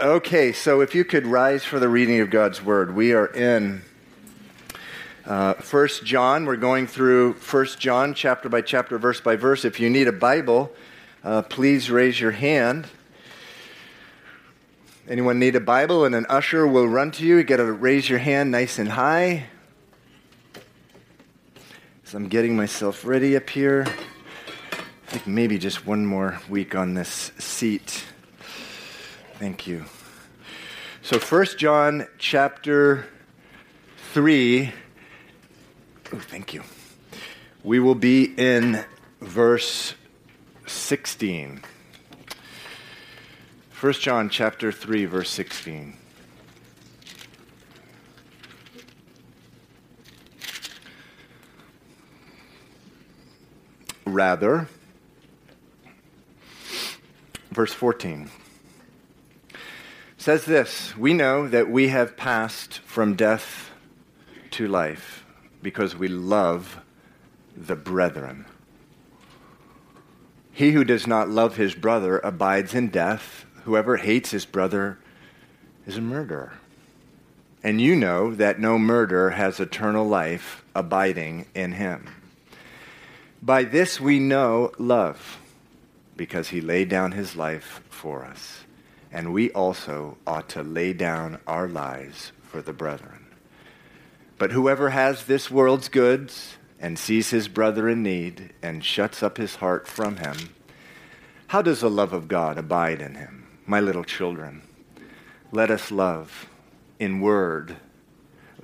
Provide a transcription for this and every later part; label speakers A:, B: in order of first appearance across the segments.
A: Okay, so if you could rise for the reading of God's word, we are in uh, First John. We're going through First John, chapter by chapter, verse by verse. If you need a Bible, uh, please raise your hand. Anyone need a Bible? And an usher will run to you. You got to raise your hand nice and high. So I'm getting myself ready up here. I think maybe just one more week on this seat. Thank you. So, First John chapter 3. Oh, thank you. We will be in verse 16. 1 John chapter 3 verse 16. Rather, verse 14 says this We know that we have passed from death to life because we love the brethren. He who does not love his brother abides in death. Whoever hates his brother is a murderer. And you know that no murderer has eternal life abiding in him. By this we know love, because he laid down his life for us and we also ought to lay down our lives for the brethren. But whoever has this world's goods and sees his brother in need and shuts up his heart from him, how does the love of God abide in him? My little children, let us love in word.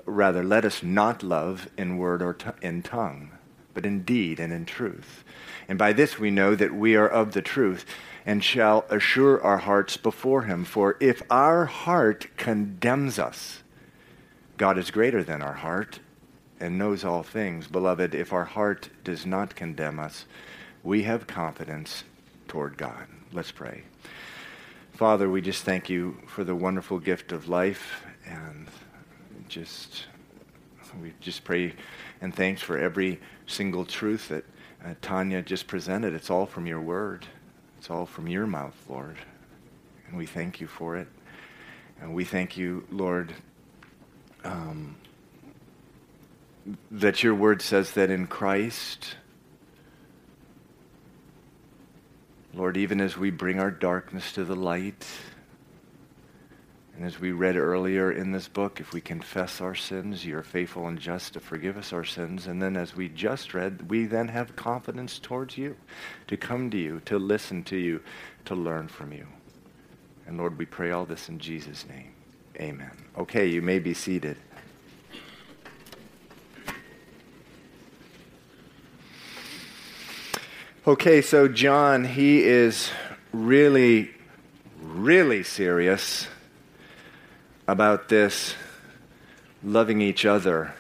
A: Rather, let us not love in word or t- in tongue, but in deed and in truth. And by this we know that we are of the truth and shall assure our hearts before him. For if our heart condemns us, God is greater than our heart and knows all things. Beloved, if our heart does not condemn us, we have confidence toward God. Let's pray. Father, we just thank you for the wonderful gift of life and just we just pray and thanks for every single truth that uh, Tanya just presented. It's all from your word. It's all from your mouth, Lord. And we thank you for it. And we thank you, Lord, um, that your word says that in Christ, Lord, even as we bring our darkness to the light, and as we read earlier in this book, if we confess our sins, you're faithful and just to forgive us our sins. And then, as we just read, we then have confidence towards you, to come to you, to listen to you, to learn from you. And Lord, we pray all this in Jesus' name. Amen. Okay, you may be seated. Okay, so John, he is really, really serious about this loving each other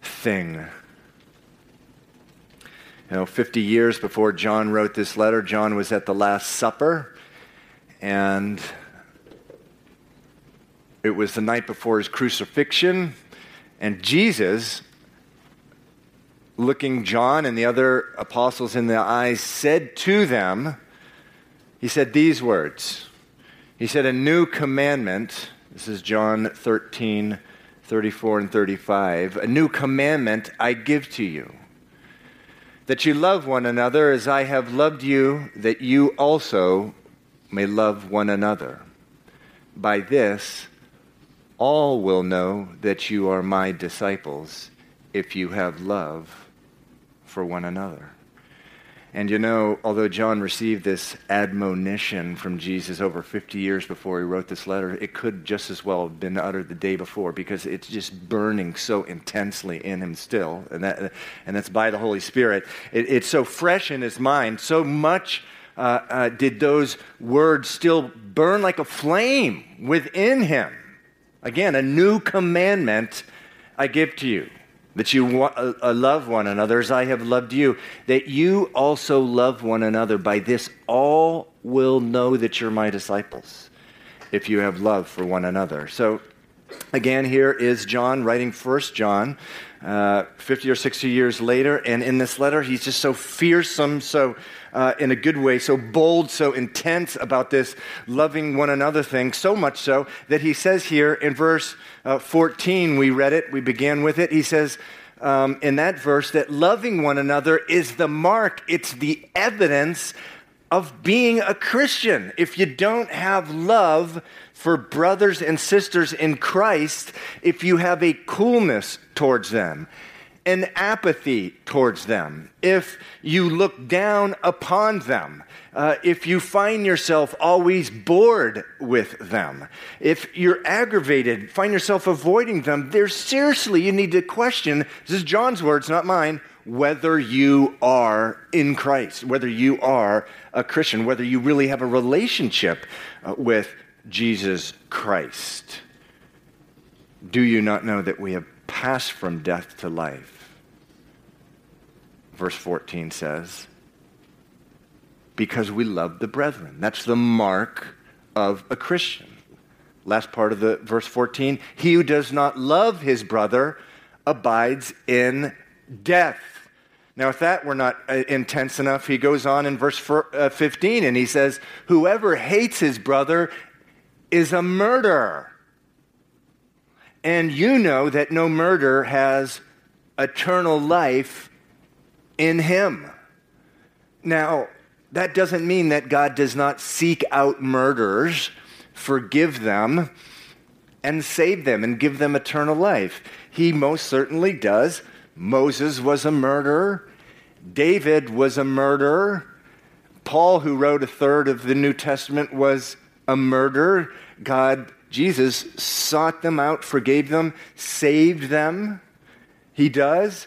A: thing. You know, 50 years before John wrote this letter, John was at the Last Supper, and it was the night before his crucifixion, and Jesus, looking John and the other apostles in the eyes, said to them, He said these words. He said, A new commandment this is John 13, 34 and 35. A new commandment I give to you that you love one another as I have loved you, that you also may love one another. By this, all will know that you are my disciples if you have love for one another. And you know, although John received this admonition from Jesus over 50 years before he wrote this letter, it could just as well have been uttered the day before because it's just burning so intensely in him still. And, that, and that's by the Holy Spirit. It, it's so fresh in his mind, so much uh, uh, did those words still burn like a flame within him. Again, a new commandment I give to you that you uh, uh, love one another as I have loved you, that you also love one another. By this, all will know that you're my disciples if you have love for one another. So, again, here is John writing First John, uh, 50 or 60 years later. And in this letter, he's just so fearsome, so uh, in a good way, so bold, so intense about this loving one another thing, so much so that he says here in verse uh, 14, we read it, we began with it, he says, um, in that verse that loving one another is the mark, it's the evidence of being a Christian. If you don't have love for brothers and sisters in Christ, if you have a coolness towards them, an apathy towards them, if you look down upon them, uh, if you find yourself always bored with them, if you're aggravated, find yourself avoiding them, there's seriously, you need to question this is John's words, not mine whether you are in Christ, whether you are a Christian, whether you really have a relationship uh, with Jesus Christ. Do you not know that we have passed from death to life? Verse 14 says, because we love the brethren. That's the mark of a Christian. Last part of the verse 14, he who does not love his brother abides in death. Now, if that were not uh, intense enough, he goes on in verse uh, 15 and he says, Whoever hates his brother is a murderer. And you know that no murder has eternal life in him. Now, that doesn't mean that God does not seek out murderers, forgive them, and save them and give them eternal life. He most certainly does. Moses was a murderer, David was a murderer. Paul, who wrote a third of the New Testament, was a murderer. God, Jesus, sought them out, forgave them, saved them. He does.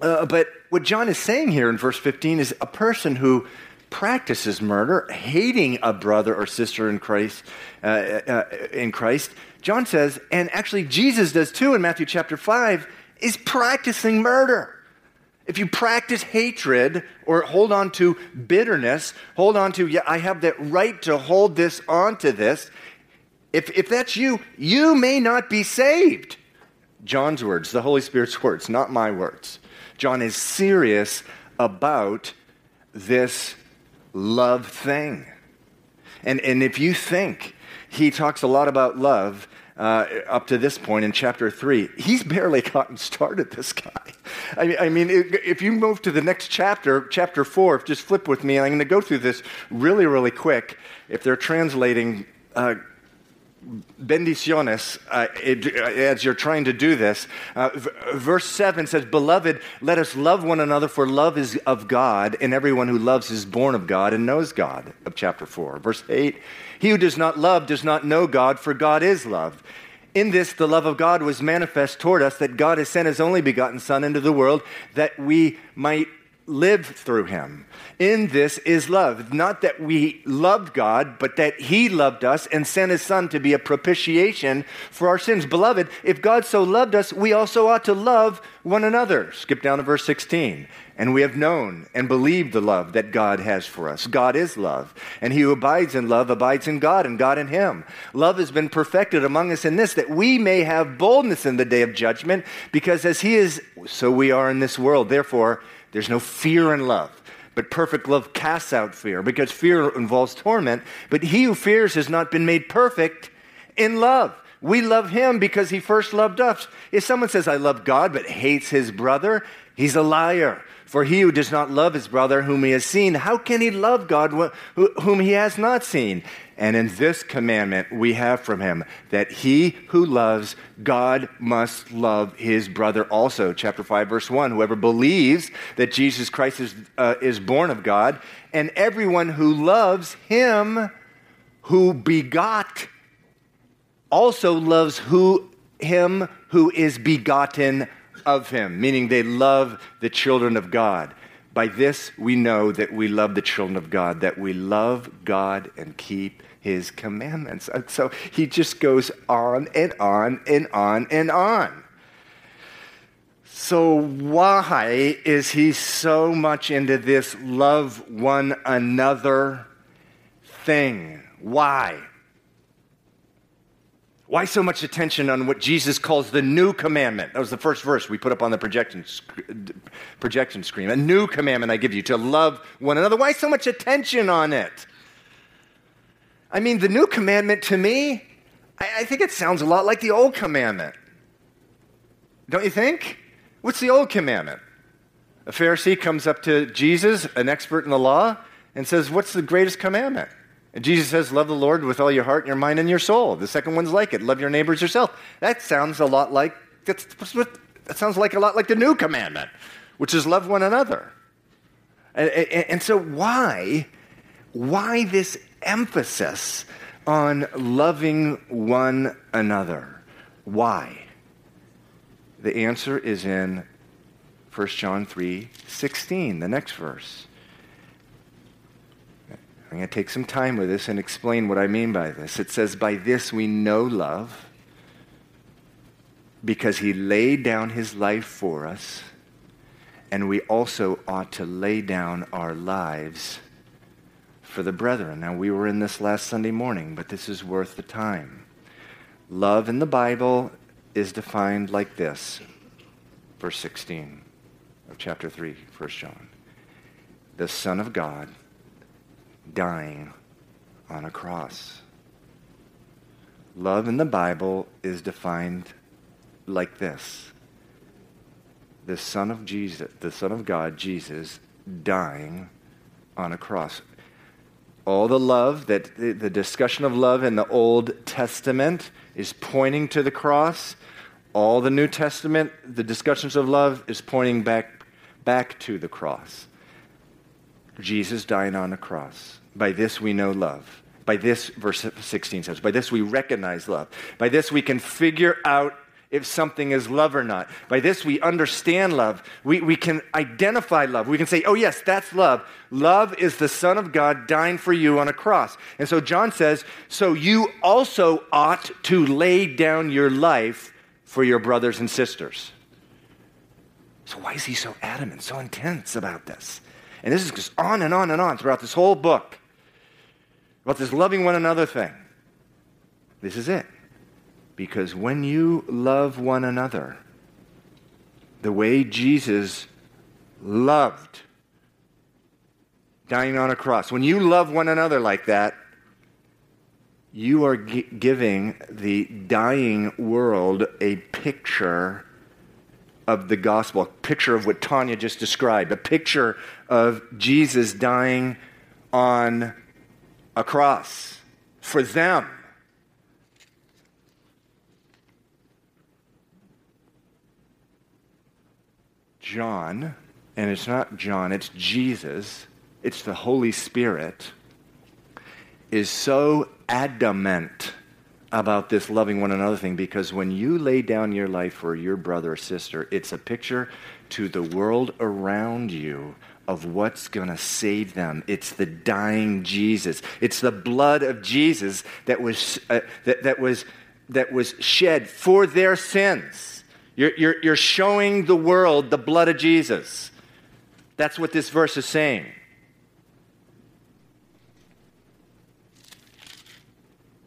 A: Uh, but what John is saying here in verse 15 is a person who practices murder, hating a brother or sister in Christ, uh, uh, in Christ. John says, and actually Jesus does too in Matthew chapter 5, is practicing murder. If you practice hatred or hold on to bitterness, hold on to, yeah, I have that right to hold this onto this, if, if that's you, you may not be saved. John's words, the Holy Spirit's words, not my words. John is serious about this love thing. And, and if you think he talks a lot about love uh, up to this point in chapter 3, he's barely gotten started, this guy. I, I mean, if you move to the next chapter, chapter 4, just flip with me, I'm going to go through this really, really quick. If they're translating, uh, bendiciones uh, uh, as you're trying to do this. Uh, v- verse 7 says, Beloved, let us love one another, for love is of God, and everyone who loves is born of God and knows God, of chapter 4. Verse 8, He who does not love does not know God, for God is love. In this, the love of God was manifest toward us, that God has sent his only begotten Son into the world, that we might live through him. In this is love. Not that we loved God, but that he loved us and sent his son to be a propitiation for our sins. Beloved, if God so loved us, we also ought to love one another. Skip down to verse 16. And we have known and believed the love that God has for us. God is love. And he who abides in love abides in God and God in him. Love has been perfected among us in this, that we may have boldness in the day of judgment, because as he is, so we are in this world. Therefore, there's no fear in love. But perfect love casts out fear because fear involves torment. But he who fears has not been made perfect in love. We love him because he first loved us. If someone says, I love God, but hates his brother, he's a liar. For he who does not love his brother whom he has seen, how can he love God whom he has not seen? And in this commandment we have from him that he who loves God must love his brother also. Chapter 5, verse 1. Whoever believes that Jesus Christ is, uh, is born of God, and everyone who loves him who begot also loves who, him who is begotten of him, meaning they love the children of God. By this we know that we love the children of God, that we love God and keep his commandments. And so he just goes on and on and on and on. So, why is he so much into this love one another thing? Why? Why so much attention on what Jesus calls the new commandment? That was the first verse we put up on the projection, projection screen. A new commandment I give you to love one another. Why so much attention on it? I mean, the new commandment to me, I, I think it sounds a lot like the old commandment. Don't you think? What's the old commandment? A Pharisee comes up to Jesus, an expert in the law, and says, What's the greatest commandment? And Jesus says, Love the Lord with all your heart, your mind, and your soul. The second one's like it love your neighbors yourself. That sounds a lot like that sounds like a lot like the new commandment, which is love one another. And, and, and so why why this emphasis on loving one another? Why? The answer is in 1 John 3 16, the next verse. I'm going to take some time with this and explain what I mean by this. It says, By this we know love, because he laid down his life for us, and we also ought to lay down our lives for the brethren. Now, we were in this last Sunday morning, but this is worth the time. Love in the Bible is defined like this verse 16 of chapter 3, 1 John. The Son of God dying on a cross. Love in the Bible is defined like this the Son of Jesus, the Son of God, Jesus, dying on a cross. All the love that the discussion of love in the Old Testament is pointing to the cross. All the New Testament, the discussions of love is pointing back back to the cross. Jesus dying on a cross. By this we know love. By this, verse 16 says, by this we recognize love. By this we can figure out if something is love or not. By this we understand love. We, we can identify love. We can say, oh, yes, that's love. Love is the Son of God dying for you on a cross. And so John says, so you also ought to lay down your life for your brothers and sisters. So why is he so adamant, so intense about this? And this is just on and on and on throughout this whole book about this loving one another thing. This is it. Because when you love one another, the way Jesus loved, dying on a cross, when you love one another like that, you are giving the dying world a picture of the gospel, a picture of what Tanya just described, a picture of Jesus dying on a cross for them. John, and it's not John, it's Jesus, it's the Holy Spirit, is so adamant about this loving one another thing because when you lay down your life for your brother or sister, it's a picture to the world around you of what's going to save them. It's the dying Jesus. It's the blood of Jesus that was, uh, that, that, was, that was shed for their sins. You're, you're, you're showing the world the blood of Jesus. That's what this verse is saying.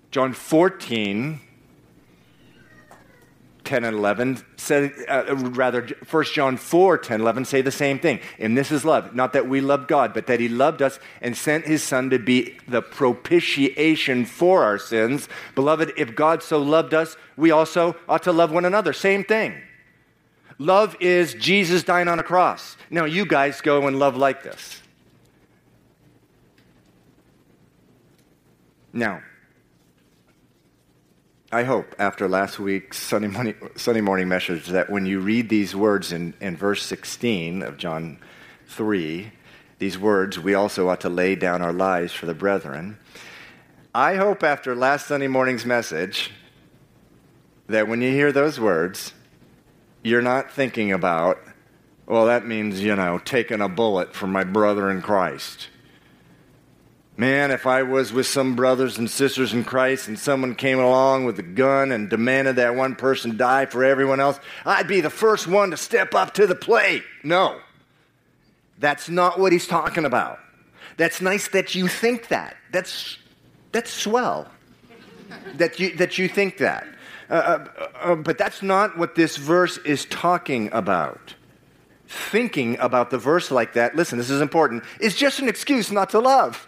A: John 14, 10 and 11 say, uh, rather 1 john 4 10 11 say the same thing. And this is love. Not that we love god but that he loved us and sent his son to be the propitiation for our sins. Beloved if god so loved us we also ought to love one another. Same thing. Love is jesus dying on a cross. Now you guys go and love like this. Now I hope after last week's Sunday morning, Sunday morning message that when you read these words in, in verse 16 of John 3, these words, we also ought to lay down our lives for the brethren. I hope after last Sunday morning's message that when you hear those words, you're not thinking about, well, that means, you know, taking a bullet for my brother in Christ. Man, if I was with some brothers and sisters in Christ and someone came along with a gun and demanded that one person die for everyone else, I'd be the first one to step up to the plate. No. That's not what he's talking about. That's nice that you think that. That's, that's swell. that you, that you think that. Uh, uh, uh, but that's not what this verse is talking about. Thinking about the verse like that, listen, this is important, is just an excuse not to love.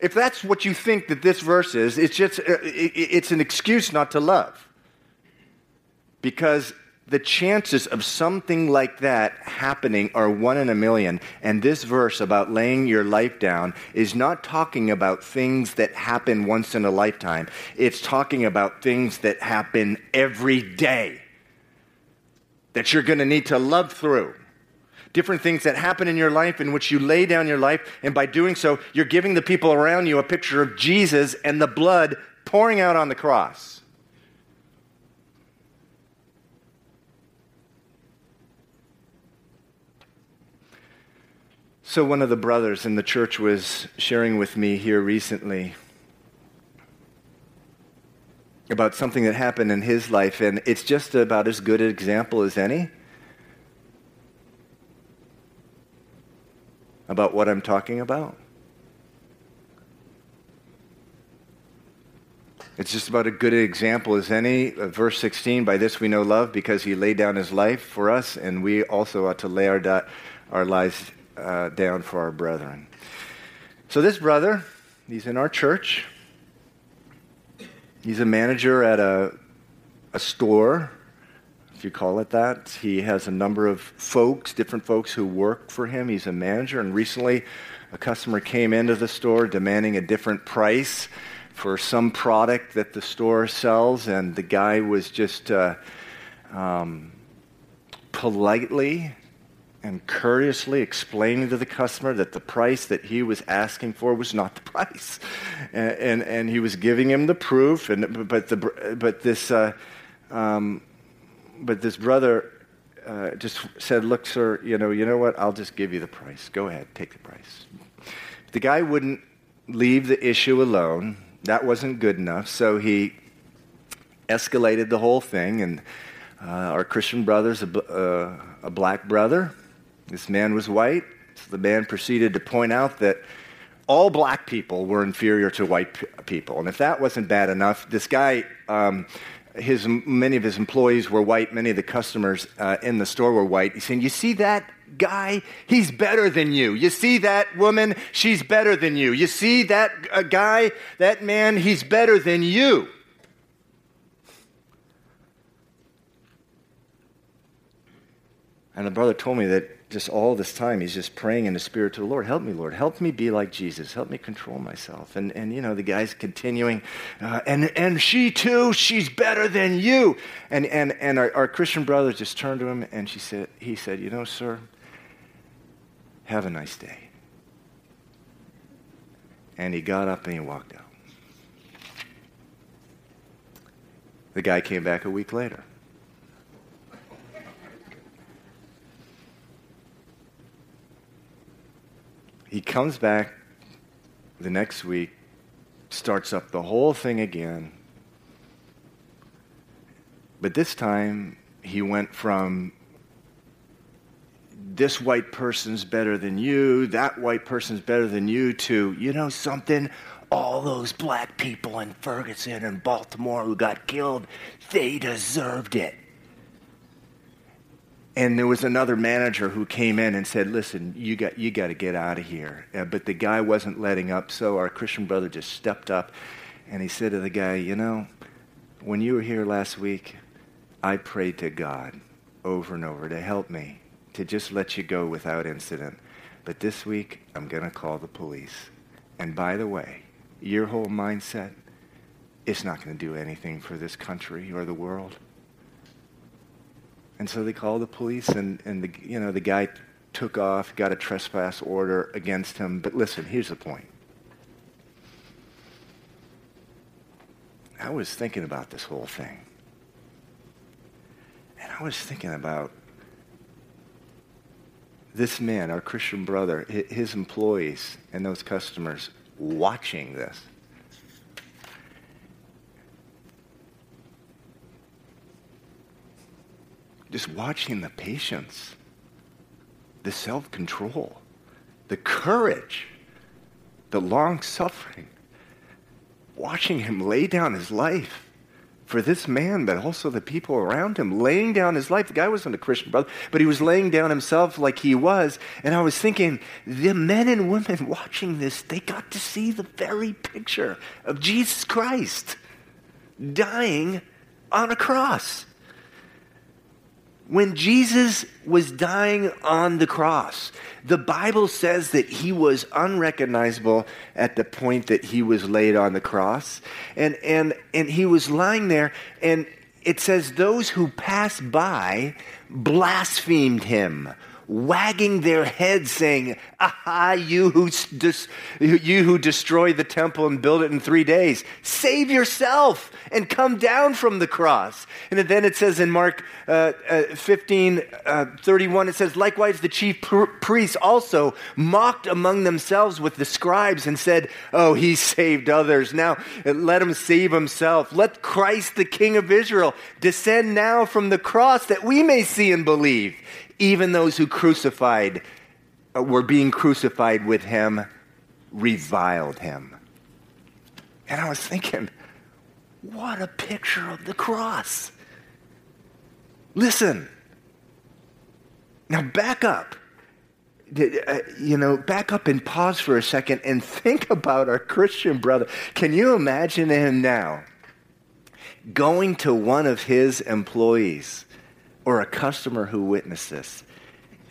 A: If that's what you think that this verse is, it's just uh, it's an excuse not to love. Because the chances of something like that happening are one in a million. And this verse about laying your life down is not talking about things that happen once in a lifetime, it's talking about things that happen every day that you're going to need to love through. Different things that happen in your life in which you lay down your life, and by doing so, you're giving the people around you a picture of Jesus and the blood pouring out on the cross. So, one of the brothers in the church was sharing with me here recently about something that happened in his life, and it's just about as good an example as any about what I'm talking about. It's just about a good example as any. Verse 16, by this we know love because he laid down his life for us, and we also ought to lay our, our lives uh, down for our brethren. So, this brother, he's in our church. He's a manager at a, a store, you call it that. He has a number of folks, different folks who work for him. He's a manager, and recently a customer came into the store demanding a different price for some product that the store sells, and the guy was just uh, um, politely and courteously explaining to the customer that the price that he was asking for was not the price. And, and, and he was giving him the proof, and, but, the, but, this, uh, um, but this brother uh, just said, Look, sir, you know, you know what? I'll just give you the price. Go ahead, take the price. The guy wouldn't leave the issue alone. That wasn't good enough, so he escalated the whole thing, and uh, our Christian brother's a, uh, a black brother this man was white. So the man proceeded to point out that all black people were inferior to white p- people. And if that wasn't bad enough, this guy, um, his, many of his employees were white, many of the customers uh, in the store were white. He's saying, You see that guy? He's better than you. You see that woman? She's better than you. You see that uh, guy, that man? He's better than you. And the brother told me that just all this time, he's just praying in the Spirit to the Lord, help me, Lord. Help me be like Jesus. Help me control myself. And, and you know, the guy's continuing, uh, and, and she too, she's better than you. And, and, and our, our Christian brother just turned to him and she said, he said, you know, sir, have a nice day. And he got up and he walked out. The guy came back a week later. He comes back the next week, starts up the whole thing again. But this time, he went from this white person's better than you, that white person's better than you, to, you know something? All those black people in Ferguson and Baltimore who got killed, they deserved it. And there was another manager who came in and said, Listen, you got, you got to get out of here. Uh, but the guy wasn't letting up, so our Christian brother just stepped up and he said to the guy, You know, when you were here last week, I prayed to God over and over to help me, to just let you go without incident. But this week, I'm going to call the police. And by the way, your whole mindset, it's not going to do anything for this country or the world. And so they called the police, and, and the, you know, the guy took off, got a trespass order against him. But listen, here's the point. I was thinking about this whole thing. And I was thinking about this man, our Christian brother, his employees, and those customers watching this. Just watching the patience, the self control, the courage, the long suffering. watching him lay down his life for this man, but also the people around him, laying down his life. The guy wasn't a Christian brother, but he was laying down himself like he was. And I was thinking, the men and women watching this, they got to see the very picture of Jesus Christ dying on a cross. When Jesus was dying on the cross, the Bible says that he was unrecognizable at the point that he was laid on the cross. And, and, and he was lying there, and it says those who passed by blasphemed him wagging their heads, saying, Aha, you who, dis- you who destroy the temple and build it in three days, save yourself and come down from the cross. And then it says in Mark uh, uh, 15 uh, 31, it says, Likewise, the chief pr- priests also mocked among themselves with the scribes and said, Oh, he saved others. Now let him save himself. Let Christ, the King of Israel, descend now from the cross that we may see and believe even those who crucified uh, were being crucified with him reviled him. And I was thinking, what a picture of the cross. Listen. Now back up. Uh, you know, back up and pause for a second and think about our Christian brother. Can you imagine him now going to one of his employees or a customer who witnessed this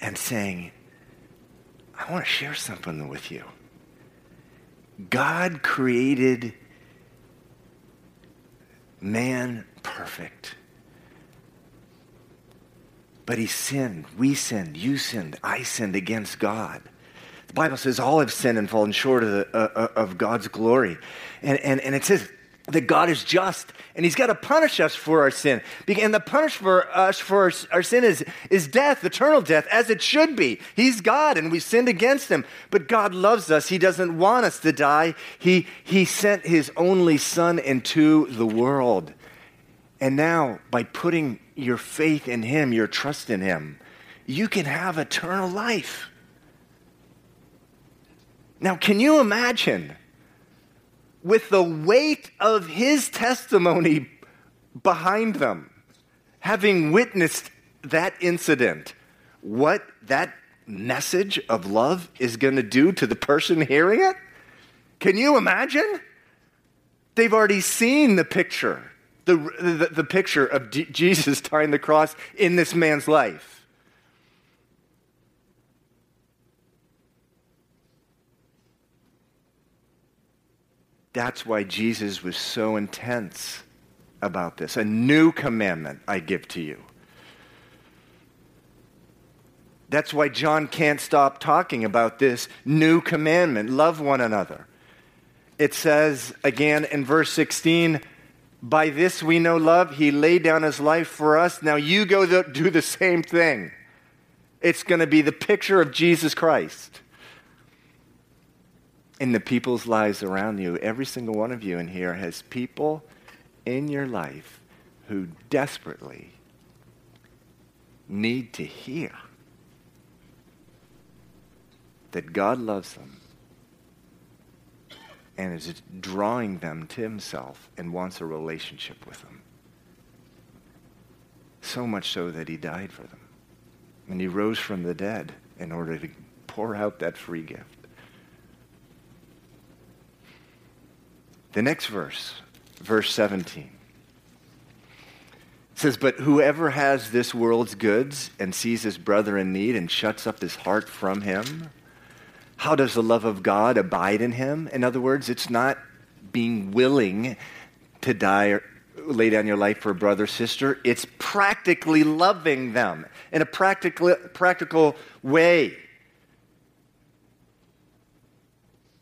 A: and saying, I want to share something with you. God created man perfect. But he sinned. We sinned. You sinned. I sinned against God. The Bible says all have sinned and fallen short of, the, uh, uh of God's glory. And, and, and it says that God is just and He's got to punish us for our sin. And the punishment for us for our sin is, is death, eternal death, as it should be. He's God and we sinned against Him. But God loves us. He doesn't want us to die. He, he sent His only Son into the world. And now, by putting your faith in Him, your trust in Him, you can have eternal life. Now, can you imagine? With the weight of his testimony behind them, having witnessed that incident, what that message of love is going to do to the person hearing it? Can you imagine? They've already seen the picture, the, the, the picture of D- Jesus tying the cross in this man's life. That's why Jesus was so intense about this. A new commandment I give to you. That's why John can't stop talking about this new commandment love one another. It says again in verse 16, by this we know love. He laid down his life for us. Now you go do the same thing. It's going to be the picture of Jesus Christ in the people's lives around you. Every single one of you in here has people in your life who desperately need to hear that God loves them and is drawing them to himself and wants a relationship with them. So much so that he died for them. And he rose from the dead in order to pour out that free gift. The next verse, verse 17. says, But whoever has this world's goods and sees his brother in need and shuts up his heart from him, how does the love of God abide in him? In other words, it's not being willing to die or lay down your life for a brother sister. It's practically loving them in a practical, practical way.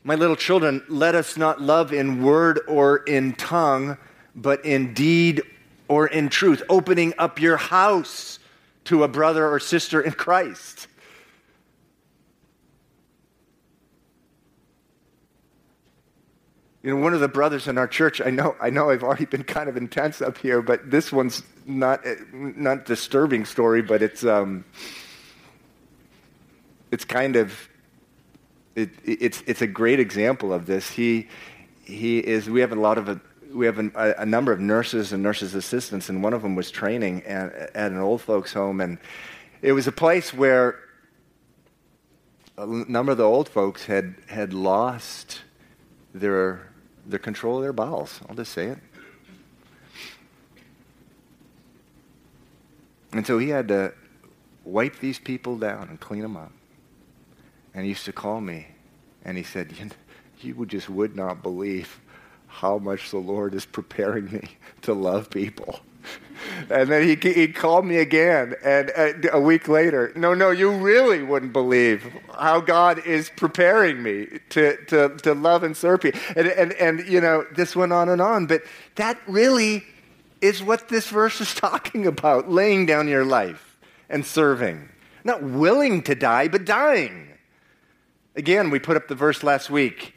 A: My little children, let us not love in word or in tongue, but in deed or in truth, opening up your house to a brother or sister in Christ. You know, one of the brothers in our church, I know, I know I've already been kind of intense up here, but this one's not, not disturbing story, but it's, um, it's kind of it, it's, it's a great example of this. He, he is, we have a lot of, a, we have a, a number of nurses and nurses' assistants, and one of them was training at, at an old folks' home. And it was a place where a number of the old folks had, had lost their, their control of their bowels. I'll just say it. And so he had to wipe these people down and clean them up. And he used to call me, and he said, You, you just would not believe how much the Lord is preparing me to love people. and then he, he called me again, and uh, a week later, no, no, you really wouldn't believe how God is preparing me to, to, to love and serve people. And, and, and, you know, this went on and on, but that really is what this verse is talking about laying down your life and serving. Not willing to die, but dying. Again, we put up the verse last week.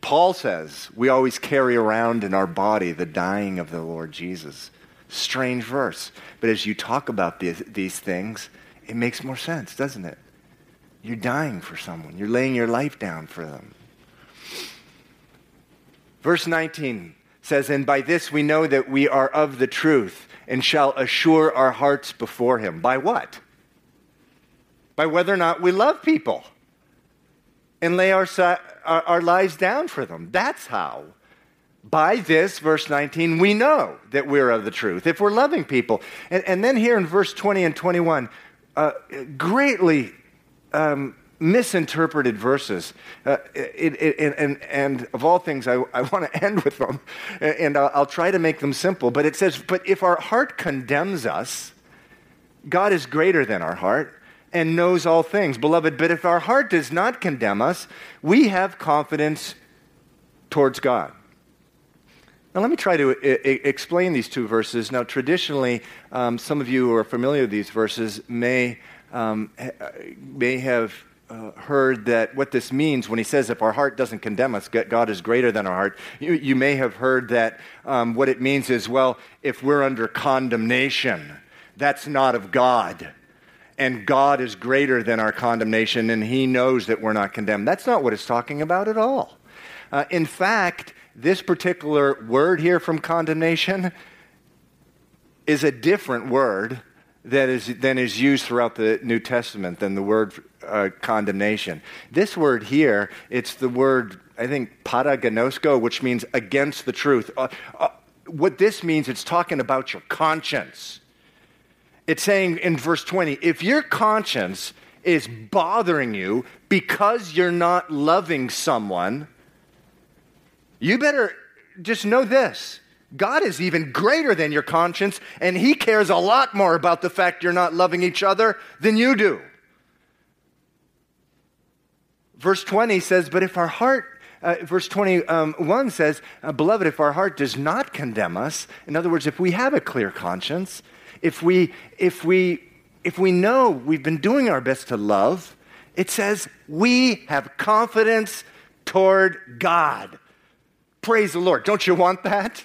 A: Paul says we always carry around in our body the dying of the Lord Jesus. Strange verse. But as you talk about these, these things, it makes more sense, doesn't it? You're dying for someone, you're laying your life down for them. Verse 19 says, And by this we know that we are of the truth and shall assure our hearts before him. By what? By whether or not we love people and lay our, our, our lives down for them. That's how. By this, verse 19, we know that we're of the truth, if we're loving people. And, and then here in verse 20 and 21, uh, greatly um, misinterpreted verses. Uh, it, it, and, and, of all things, I, I want to end with them, and I'll, I'll try to make them simple. But it says, But if our heart condemns us, God is greater than our heart and knows all things. Beloved, but if our heart does not condemn us, we have confidence towards God. Now, let me try to I- I explain these two verses. Now, traditionally, um, some of you who are familiar with these verses may, um, ha- may have uh, heard that what this means when he says, if our heart doesn't condemn us, God is greater than our heart. You, you may have heard that um, what it means is, well, if we're under condemnation, that's not of God and God is greater than our condemnation, and He knows that we're not condemned. That's not what it's talking about at all. Uh, in fact, this particular word here from condemnation is a different word that is, than is used throughout the New Testament than the word uh, condemnation. This word here, it's the word, I think, paraginosko, which means against the truth. Uh, uh, what this means, it's talking about your conscience it's saying in verse 20 if your conscience is bothering you because you're not loving someone, you better just know this. God is even greater than your conscience, and He cares a lot more about the fact you're not loving each other than you do. Verse 20 says, But if our heart, uh, verse 21 says, uh, Beloved, if our heart does not condemn us, in other words, if we have a clear conscience, if we, if we, if we know we've been doing our best to love, it says we have confidence toward God. Praise the Lord. Don't you want that?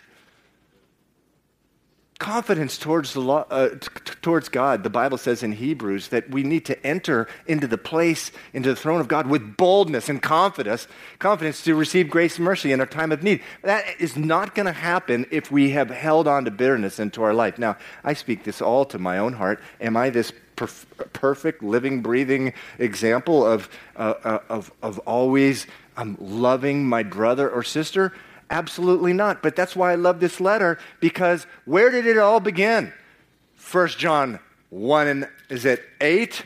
A: Confidence towards, the law, uh, t- towards God. The Bible says in Hebrews that we need to enter into the place, into the throne of God with boldness and confidence, confidence to receive grace and mercy in our time of need. That is not going to happen if we have held on to bitterness into our life. Now, I speak this all to my own heart. Am I this perf- perfect, living, breathing example of, uh, uh, of, of always um, loving my brother or sister? Absolutely not. But that's why I love this letter because where did it all begin? First John 1 and is it 8?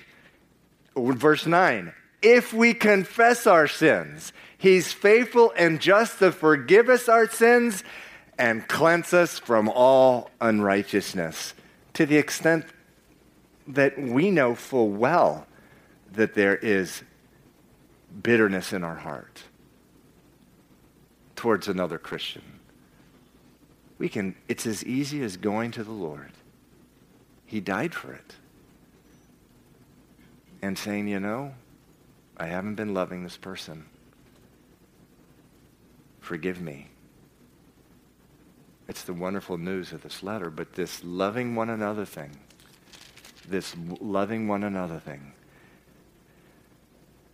A: Verse 9. If we confess our sins, he's faithful and just to forgive us our sins and cleanse us from all unrighteousness. To the extent that we know full well that there is bitterness in our heart towards another Christian. We can, it's as easy as going to the Lord. He died for it. And saying, you know, I haven't been loving this person. Forgive me. It's the wonderful news of this letter, but this loving one another thing, this loving one another thing,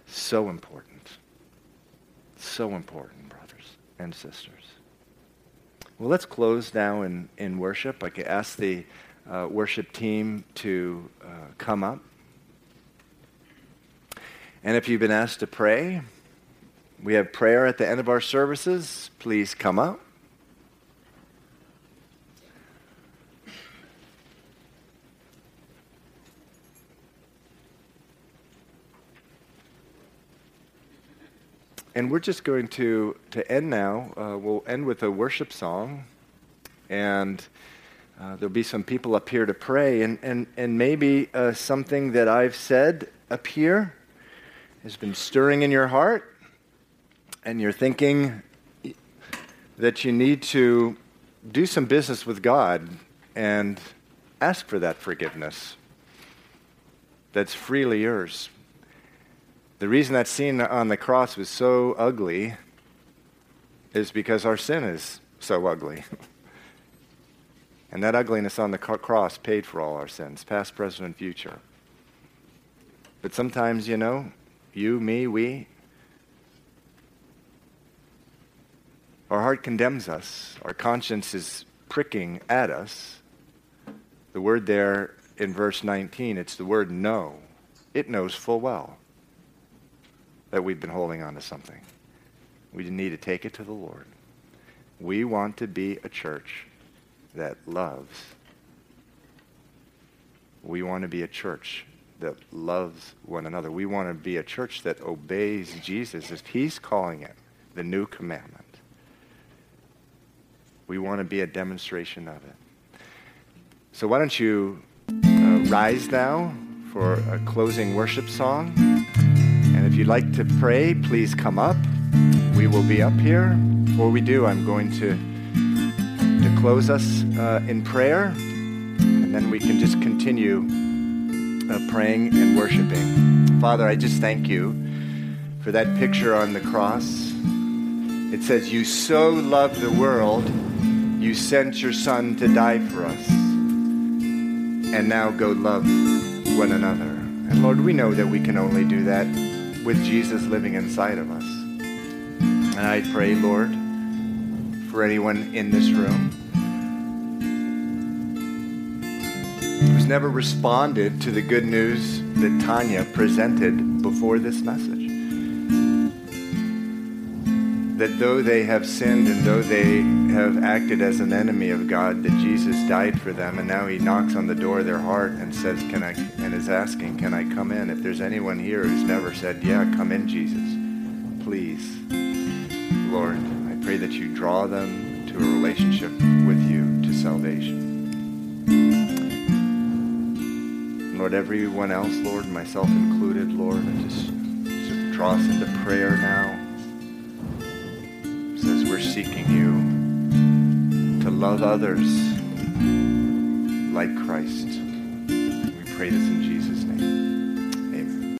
A: so important. So important. And sisters. Well, let's close now in, in worship. I could ask the uh, worship team to uh, come up. And if you've been asked to pray, we have prayer at the end of our services. Please come up. And we're just going to, to end now. Uh, we'll end with a worship song. And uh, there'll be some people up here to pray. And, and, and maybe uh, something that I've said up here has been stirring in your heart. And you're thinking that you need to do some business with God and ask for that forgiveness that's freely yours. The reason that scene on the cross was so ugly is because our sin is so ugly. and that ugliness on the cross paid for all our sins, past, present, and future. But sometimes, you know, you, me, we, our heart condemns us. Our conscience is pricking at us. The word there in verse 19, it's the word know. It knows full well that we've been holding on to something. We need to take it to the Lord. We want to be a church that loves. We want to be a church that loves one another. We want to be a church that obeys Jesus as he's calling it the new commandment. We want to be a demonstration of it. So why don't you uh, rise now for a closing worship song? If you'd like to pray, please come up. We will be up here. Before we do, I'm going to, to close us uh, in prayer, and then we can just continue uh, praying and worshiping. Father, I just thank you for that picture on the cross. It says, You so loved the world, you sent your Son to die for us. And now go love one another. And Lord, we know that we can only do that with Jesus living inside of us. And I pray, Lord, for anyone in this room who's never responded to the good news that Tanya presented before this message. That though they have sinned and though they have acted as an enemy of God, that Jesus died for them, and now He knocks on the door of their heart and says, "Can I?" and is asking, "Can I come in?" If there's anyone here who's never said, "Yeah, come in, Jesus," please, Lord, I pray that you draw them to a relationship with you to salvation. Lord, everyone else, Lord, myself included, Lord, I just, just draw us into prayer now seeking you to love others like Christ. We pray this in Jesus' name.